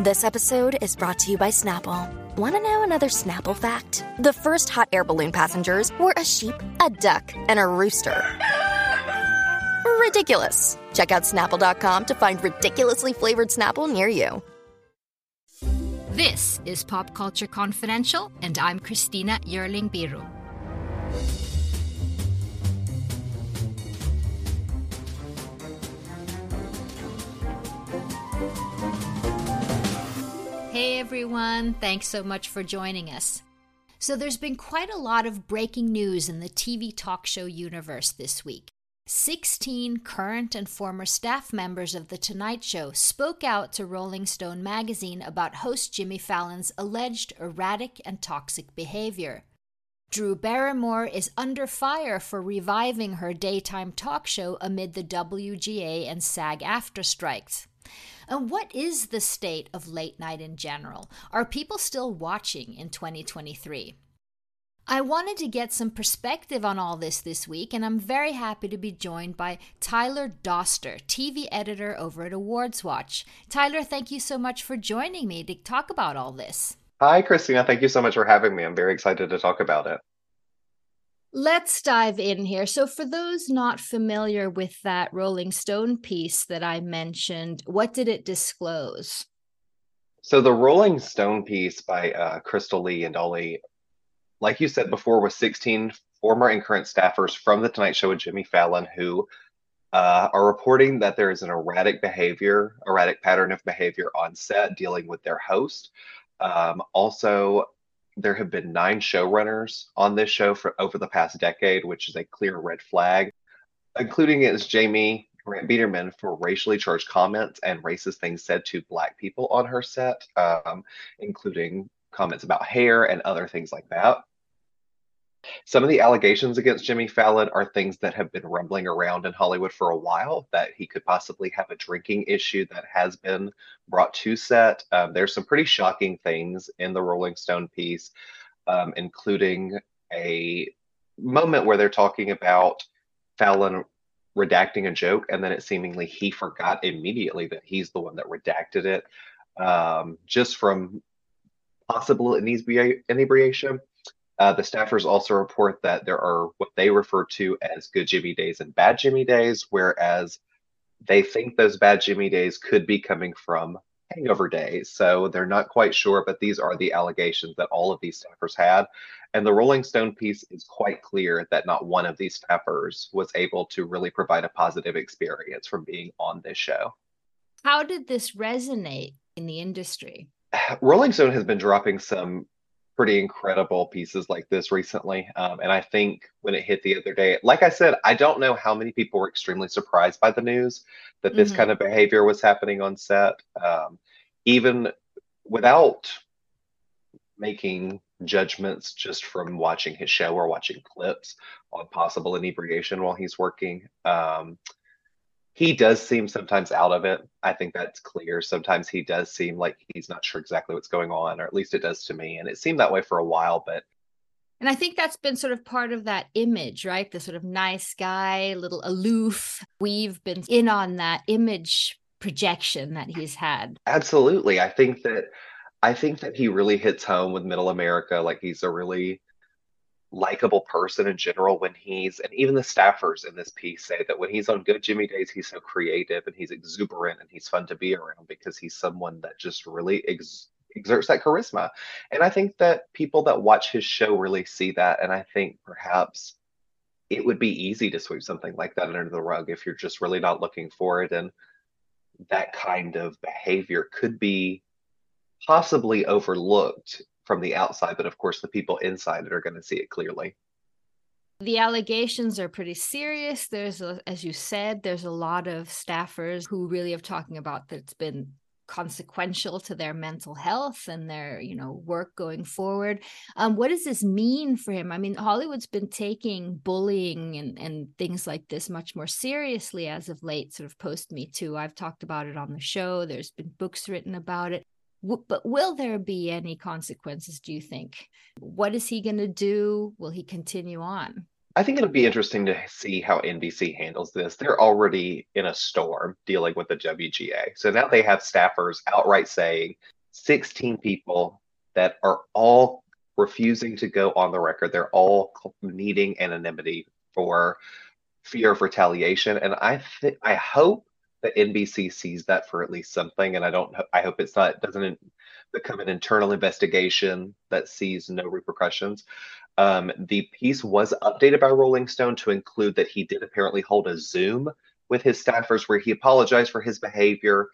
This episode is brought to you by Snapple. Want to know another Snapple fact? The first hot air balloon passengers were a sheep, a duck, and a rooster. Ridiculous. Check out snapple.com to find ridiculously flavored Snapple near you. This is Pop Culture Confidential, and I'm Christina Yerling Biru. Hey everyone, thanks so much for joining us. So, there's been quite a lot of breaking news in the TV talk show universe this week. 16 current and former staff members of The Tonight Show spoke out to Rolling Stone magazine about host Jimmy Fallon's alleged erratic and toxic behavior. Drew Barrymore is under fire for reviving her daytime talk show amid the WGA and SAG-AFTRA strikes. And what is the state of late night in general? Are people still watching in 2023? I wanted to get some perspective on all this this week, and I'm very happy to be joined by Tyler Doster, TV editor over at Awards Watch. Tyler, thank you so much for joining me to talk about all this. Hi, Christina. Thank you so much for having me. I'm very excited to talk about it. Let's dive in here. So, for those not familiar with that Rolling Stone piece that I mentioned, what did it disclose? So, the Rolling Stone piece by uh, Krystie Lee Yandoli, like you said before, was 16 former and current staffers from The Tonight Show with Jimmy Fallon who uh, are reporting that there is an erratic behavior, erratic pattern of behavior on set dealing with their host. Um, also, there have been nine showrunners on this show for over the past decade, which is a clear red flag, including as Jamie Granet Bederman for racially charged comments and racist things said to Black people on her set, um, including comments about hair and other things like that. Some of the allegations against Jimmy Fallon are things that have been rumbling around in Hollywood for a while that he could possibly have a drinking issue that has been brought to set. Um, there's some pretty shocking things in the Rolling Stone piece, um, including a moment where they're talking about Fallon redacting a joke and then it seemingly he forgot immediately that he's the one that redacted it um, just from possible inebriation uh, the staffers also report that there are what they refer to as good Jimmy days and bad Jimmy days, whereas they think those bad Jimmy days could be coming from hangover days. So they're not quite sure, but these are the allegations that all of these staffers had. And the Rolling Stone piece is quite clear that not one of these staffers was able to really provide a positive experience from being on this show. How did this resonate in the industry? Rolling Stone has been dropping some pretty incredible pieces like this recently. Um, and I think when it hit the other day, like I said, I don't know how many people were extremely surprised by the news that this mm-hmm. kind of behavior was happening on set. Um, even without making judgments just from watching his show or watching clips on possible inebriation while he's working. Um, he does seem sometimes out of it. I think that's clear. Sometimes he does seem like he's not sure exactly what's going on, or at least it does to me. And it seemed that way for a while, but and I think that's been sort of part of that image, right? The sort of nice guy, little aloof. We've been in on that image projection that he's had. Absolutely. I think that I think that he really hits home with middle America. Like he's a really likable person in general when he's and even the staffers in this piece say that when he's on good Jimmy days he's so creative and he's exuberant and he's fun to be around because he's someone that just really ex- exerts that charisma. And I think that people that watch his show really see that and I think perhaps it would be easy to sweep something like that under the rug if you're just really not looking for it and that kind of behavior could be possibly overlooked from the outside, but of course, the people inside it are going to see it clearly. The allegations are pretty serious. There's, a, as you said, there's a lot of staffers who really are talking about that it's been consequential to their mental health and their you know work going forward. Um, what does this mean for him? I mean hollywood's been taking bullying and, and things like this much more seriously as of late sort of post me too. I've talked about it on the show. There's been books written about it but will there be any consequences do you think what is he going to do will he continue on I think it'll be interesting to see how NBC handles this. They're already in a storm dealing with the WGA. So now they have staffers outright saying 16 people that are all refusing to go on the record. They're all needing anonymity for fear of retaliation. And I think I hope that NBC sees that for at least something. And I don't. I hope it's not doesn't become an internal investigation that sees no repercussions. Um, the piece was updated by Rolling Stone to include that he did apparently hold a Zoom with his staffers where he apologized for his behavior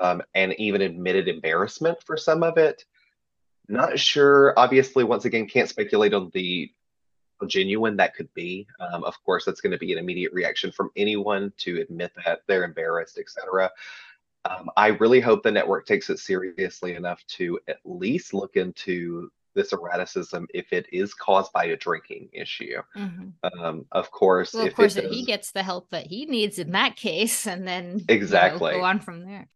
um, and even admitted embarrassment for some of it. Not sure. Obviously, once again, can't speculate on the genuine that could be. Um, of course, that's going to be an immediate reaction from anyone to admit that they're embarrassed, etc. Um, I really hope the network takes it seriously enough to at least look into this erraticism if it is caused by a drinking issue. Mm-hmm. Um, of course, well, of course, he gets the help that he needs in that case, and then exactly you know, go on from there.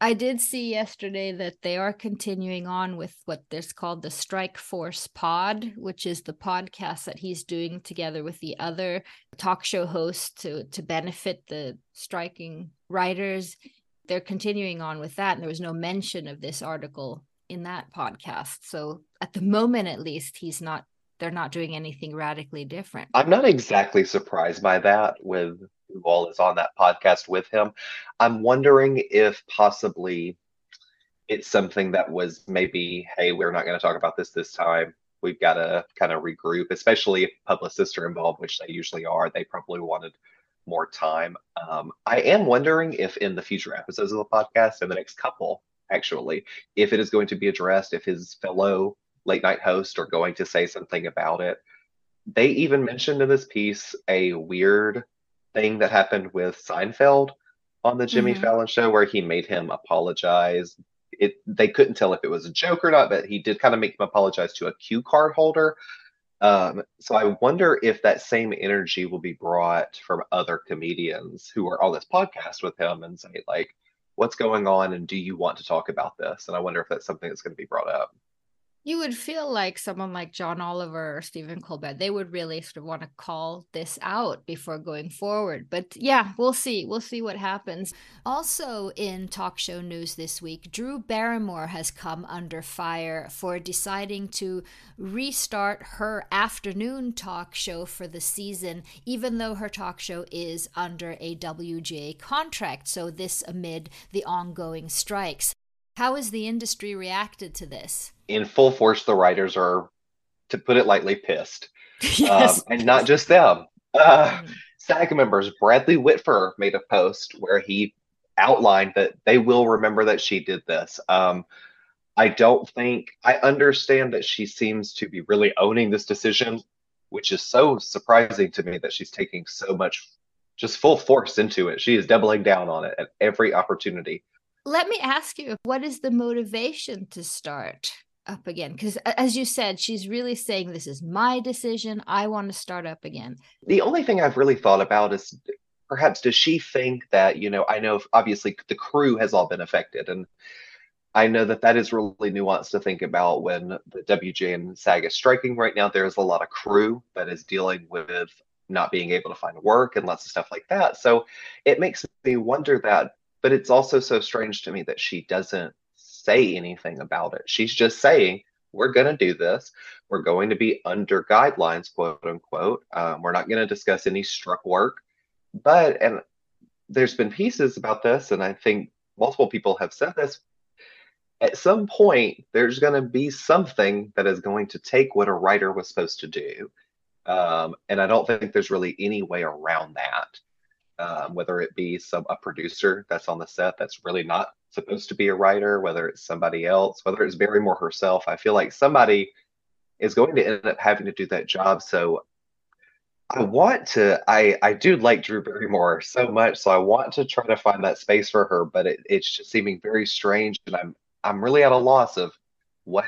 I did see yesterday that they are continuing on with what is called the Strike Force Pod, which is the podcast that he's doing together with the other talk show hosts to to benefit the striking writers. They're continuing on with that, and there was no mention of this article in that podcast. So at the moment, at least, he's not. They're not doing anything radically different. I'm not exactly surprised by that with who all is on that podcast with him. I'm wondering if possibly it's something that was maybe, hey, we're not going to talk about this this time. We've got to kind of regroup, especially if publicists are involved, which they usually are. They probably wanted more time. Um, I am wondering if in the future episodes of the podcast, in the next couple, actually, if it is going to be addressed, if his fellow late night hosts are going to say something about it. They even mentioned in this piece a weird thing that happened with Seinfeld on the Jimmy mm-hmm. Fallon show where he made him apologize. It they couldn't tell if it was a joke or not, but he did kind of make him apologize to a cue card holder. Um, so I wonder if that same energy will be brought from other comedians who are on this podcast with him and say like, "What's going on?" and "Do you want to talk about this?" And I wonder if that's something that's going to be brought up you would feel like someone like John Oliver or Stephen Colbert, they would really sort of want to call this out before going forward. But yeah, we'll see. We'll see what happens. Also, in talk show news this week, Drew Barrymore has come under fire for deciding to restart her afternoon talk show for the season, even though her talk show is under a WGA contract. So, this amid the ongoing strikes. How has the industry reacted to this? In full force, the writers are, to put it lightly, pissed. yes. Um, and not just them. Uh, mm. SAG members, Bradley Whitford made a post where he outlined that they will remember that she did this. Um, I don't think, I understand that she seems to be really owning this decision, which is so surprising to me that she's taking so much, just full force into it. She is doubling down on it at every opportunity let me ask you what is the motivation to start up again? Because as you said she's really saying this is my decision. I want to start up again. The only thing i've really thought about is perhaps does she think that you know i know obviously the crew has all been affected and i know that that is really nuanced to think about when the WGA and sag is striking right now. There's a lot of crew that is dealing with not being able to find work and lots of stuff like that. So it makes me wonder that but it's also so strange to me that she doesn't say anything about it. She's just saying, we're going to do this. We're going to be under guidelines, quote unquote. Um, we're not going to discuss any struck work. But, and there's been pieces about this, and I think multiple people have said this. At some point, there's going to be something that is going to take what a writer was supposed to do. Um, and I don't think there's really any way around that um, whether it be some a producer that's on the set that's really not supposed to be a writer, whether it's somebody else, whether it's Barrymore herself. I feel like somebody is going to end up having to do that job. So I want to, I I do like Drew Barrymore so much, so I want to try to find that space for her, but it, it's just seeming very strange, and I'm I'm really at a loss of what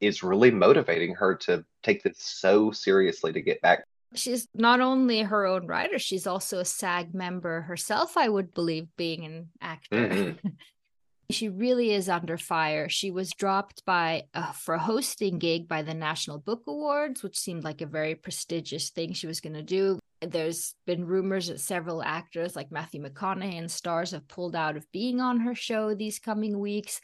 is really motivating her to take this so seriously to get back she's not only her own writer, she's also a SAG member herself, I would believe, being an actor. Mm-hmm. she really is under fire. She was dropped by uh, for a hosting gig by the National Book Awards, which seemed like a very prestigious thing she was going to do. There's been rumors that several actors like Matthew McConaughey and stars have pulled out of being on her show these coming weeks.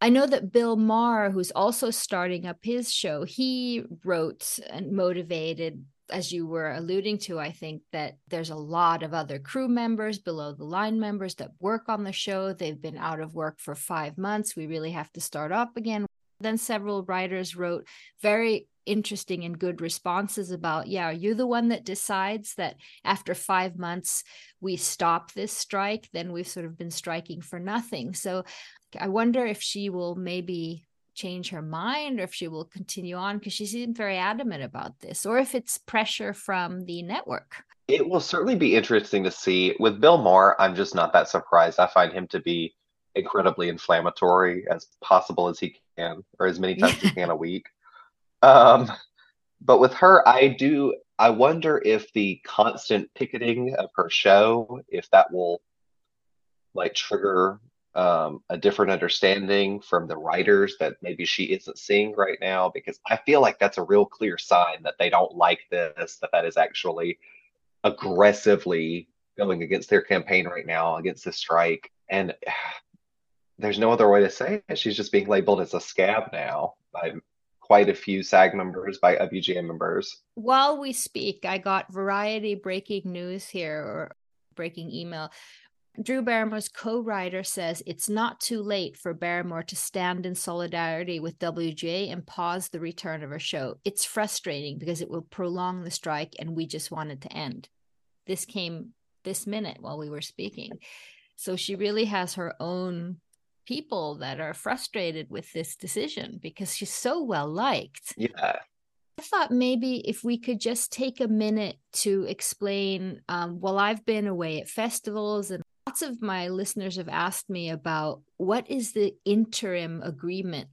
I know that Bill Maher, who's also starting up his show, he wrote and motivated as you were alluding to, I think that there's a lot of other crew members, below the line members that work on the show. They've been out of work for five months. We really have to start up again. Then several writers wrote very interesting and good responses about, yeah, are you the one that decides that after five months we stop this strike? Then we've sort of been striking for nothing. So I wonder if she will maybe change her mind or if she will continue on because she seemed very adamant about this or if it's pressure from the network. It will certainly be interesting to see. With Bill Maher, I'm just not that surprised. I find him to be incredibly inflammatory as possible as he can, or as many times as he can a week. Um, but with her, I do. I wonder if the constant picketing of her show, if that will like trigger um, a different understanding from the writers that maybe she isn't seeing right now because i feel like that's a real clear sign that they don't like this that that is actually aggressively going against their campaign right now against the strike. And there's no other way to say it. She's just being labeled as a scab now by quite a few SAG members, by WGA members. While we speak, I got Variety breaking news here or breaking email Drew Barrymore's co writer says it's not too late for Barrymore to stand in solidarity with WGA and pause the return of her show. It's frustrating because it will prolong the strike and we just want it to end. This came this minute while we were speaking. So she really has her own people that are frustrated with this decision because she's so well liked. Yeah. I thought maybe if we could just take a minute to explain. Um, well, I've been away at festivals and lots of my listeners have asked me about what is the interim agreement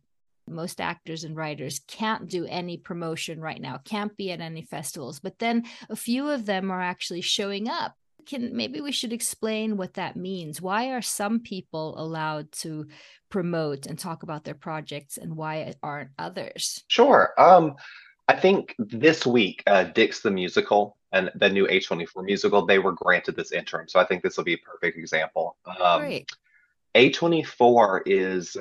most actors and writers can't do any promotion right now can't be at any festivals but then a few of them are actually showing up. Can maybe we should explain what that means. Why are some people allowed to promote and talk about their projects and why aren't others? Sure. Um i think this week uh Dicks the musical and the new A24 musical, they were granted this interim. So I think this will be a perfect example. Um, Great. A24 is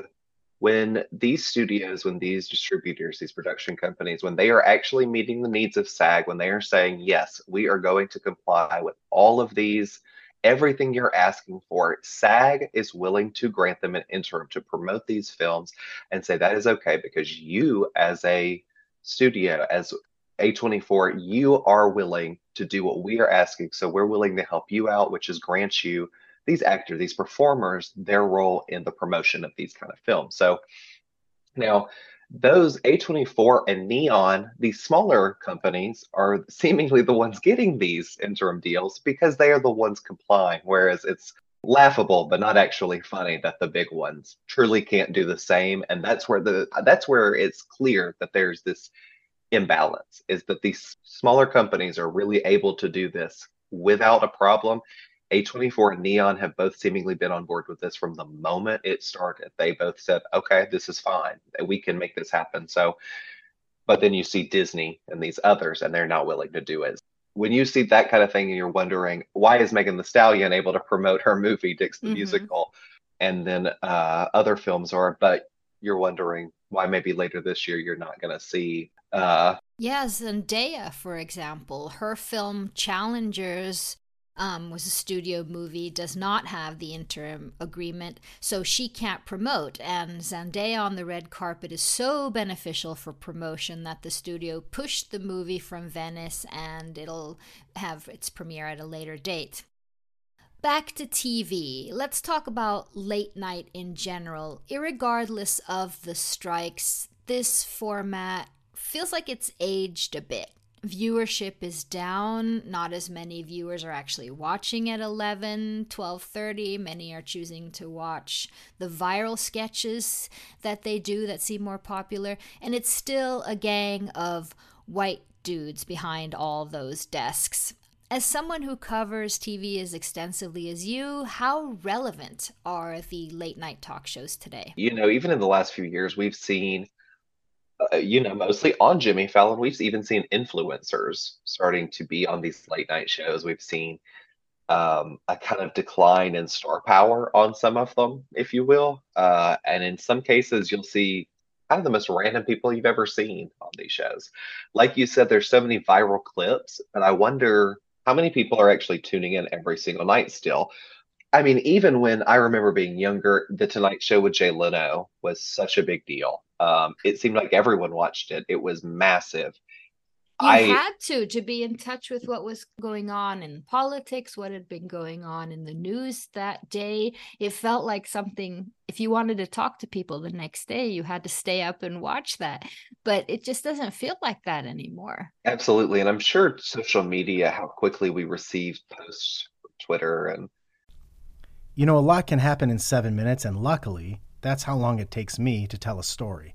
when these studios, when these distributors, these production companies, when they are actually meeting the needs of SAG, when they are saying, yes, we are going to comply with all of these, everything you're asking for, SAG is willing to grant them an interim to promote these films and say that is okay because you, as a studio, as a24, you are willing to do what we are asking. So we're willing to help you out, which is grant you these actors, these performers, their role in the promotion of these kind of films. So now, those A24 and Neon, these smaller companies, are seemingly the ones getting these interim deals because they are the ones complying. Whereas it's laughable but not actually funny that the big ones truly can't do the same and that's where the that's where it's clear that there's this imbalance is that these smaller companies are really able to do this without a problem. A24 and Neon have both seemingly been on board with this from the moment it started. They both said, okay, this is fine. We can make this happen. So, but then you see Disney and these others, and they're not willing to do it. When you see that kind of thing and you're wondering, why is Megan Thee Stallion able to promote her movie, Dicks the mm-hmm. Musical, and then uh, other films are, but you're wondering why maybe later this year you're not going to see uh, yes, Zendaya, for example, her film Challengers um, was a studio movie, does not have the interim agreement, so she can't promote. And Zendaya on the red carpet is so beneficial for promotion that the studio pushed the movie from Venice and it'll have its premiere at a later date. Back to TV. Let's talk about late night in general. Irregardless of the strikes, this format feels like it's aged a bit. Viewership is down. Not as many viewers are actually watching at 11, 12:30. Many are choosing to watch the viral sketches that they do that seem more popular, and it's still a gang of white dudes behind all those desks. As someone who covers TV as extensively as you, how relevant are the late night talk shows today? You know, even in the last few years, we've seen, uh, you know, mostly on Jimmy Fallon, we've even seen influencers starting to be on these late night shows. We've seen um, a kind of decline in star power on some of them, if you will. Uh, and in some cases, you'll see kind of the most random people you've ever seen on these shows. Like you said, there's so many viral clips, but I wonder how many people are actually tuning in every single night still? I mean, even when I remember being younger, The Tonight Show with Jay Leno was such a big deal. Um, it seemed like everyone watched it. It was massive. You I had to to be in touch with what was going on in politics, what had been going on in the news that day. It felt like something if you wanted to talk to people the next day, you had to stay up and watch that. But it just doesn't feel like that anymore. Absolutely. And I'm sure social media, how quickly we receive posts, Twitter and you know, a lot can happen in seven minutes, and luckily, that's how long it takes me to tell a story.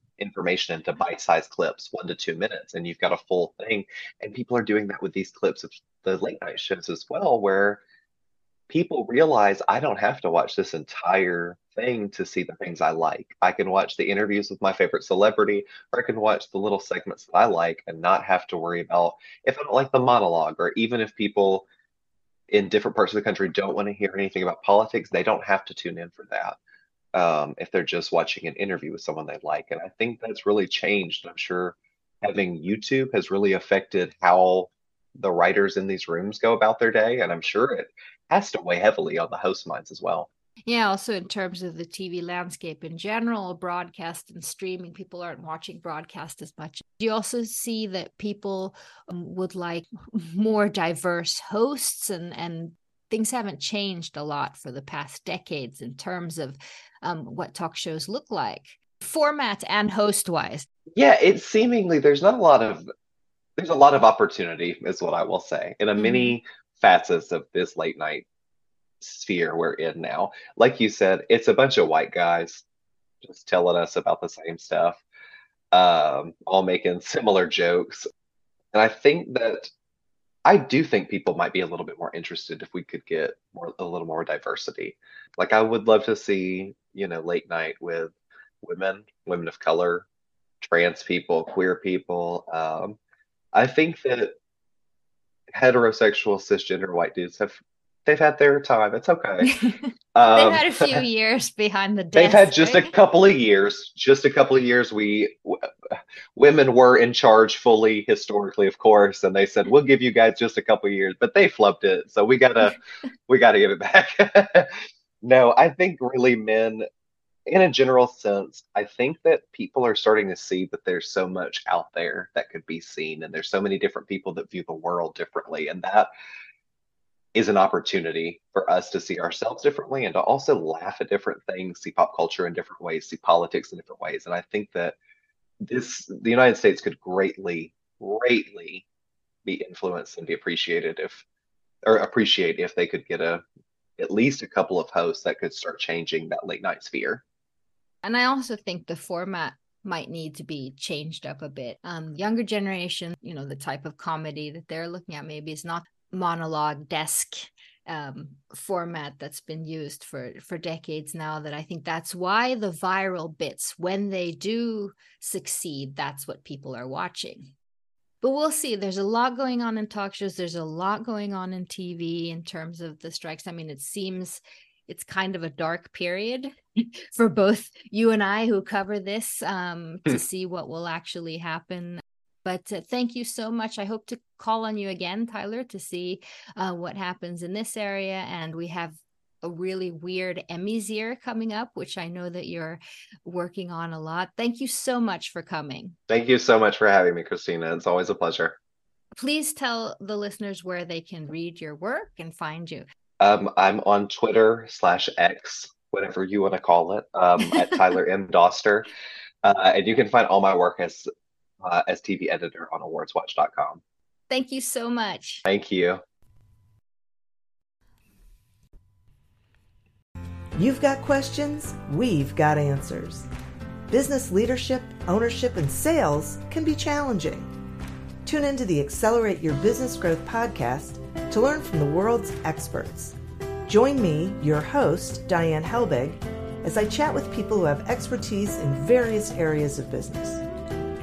information into bite-sized clips, one to two minutes, and you've got a full thing. And people are doing that with these clips of the late night shows as well, where people realize I don't have to watch this entire thing to see the things I like. I can watch the interviews with my favorite celebrity, or I can watch the little segments that I like and not have to worry about if I don't like the monologue, or even if people in different parts of the country don't want to hear anything about politics, they don't have to tune in for that um, if they're just watching an interview with someone they like. And I think that's really changed. I'm sure having YouTube has really affected how the writers in these rooms go about their day. And I'm sure it has to weigh heavily on the host minds as well. Yeah, also in terms of the TV landscape in general, broadcast and streaming, people aren't watching broadcast as much. You also see that people um, would like more diverse hosts and and things haven't changed a lot for the past decades in terms of um, what talk shows look like, format and host wise. Yeah, it's seemingly there's not a lot of there's a lot of opportunity, is what I will say, in a mm-hmm. many facets of this late night sphere we're in now. Like you said, it's a bunch of white guys just telling us about the same stuff, um, all making similar jokes. And I think that I do think people might be a little bit more interested if we could get more a little more diversity. Like I would love to see, you know, late night with women, women of color, trans people, queer people. Um, I think that heterosexual cisgender white dudes have they've had their time. It's okay. Um, they've had a few years behind the desk. They've had just right? a couple of years. Just a couple of years. We w- women were in charge fully historically, of course, and they said we'll give you guys just a couple of years, but they flubbed it. So we gotta we gotta give it back. no, I think really men. In a general sense, I think that people are starting to see that there's so much out there that could be seen, and there's so many different people that view the world differently, and that is an opportunity for us to see ourselves differently and to also laugh at different things, see pop culture in different ways, see politics in different ways. And I think that this the United States could greatly, greatly be influenced and be appreciated if or appreciate if they could get a at least a couple of hosts that could start changing that late night sphere. And I also think the format might need to be changed up a bit. Um, younger generation, you know, the type of comedy that they're looking at maybe is not monologue desk um, format that's been used for for decades now that i think that's why the viral bits when they do succeed that's what people are watching. But we'll see. There's a lot going on in talk shows. There's a lot going on in tv in terms of the strikes. I mean it seems it's kind of a dark period for both you and i who cover this um, to hmm. see what will actually happen but uh, thank you so much. I hope to call on you again, Tyler, to see uh, what happens in this area. And we have a really weird Emmys year coming up, which I know that you're working on a lot. Thank you so much for coming. Thank you so much for having me, Christina. It's always a pleasure. Please tell the listeners where they can read your work and find you. Um, I'm on Twitter slash X, whatever you want to call it, um, at Tyler M. Doster. Uh, and you can find all my work as uh, as TV editor on awardswatch.com. Thank you so much. Thank you. You've got questions, we've got answers. Business leadership, ownership, and sales can be challenging. Tune into the Accelerate Your Business Growth podcast to learn from the world's experts. Join me, your host, Diane Helbig, as I chat with people who have expertise in various areas of business.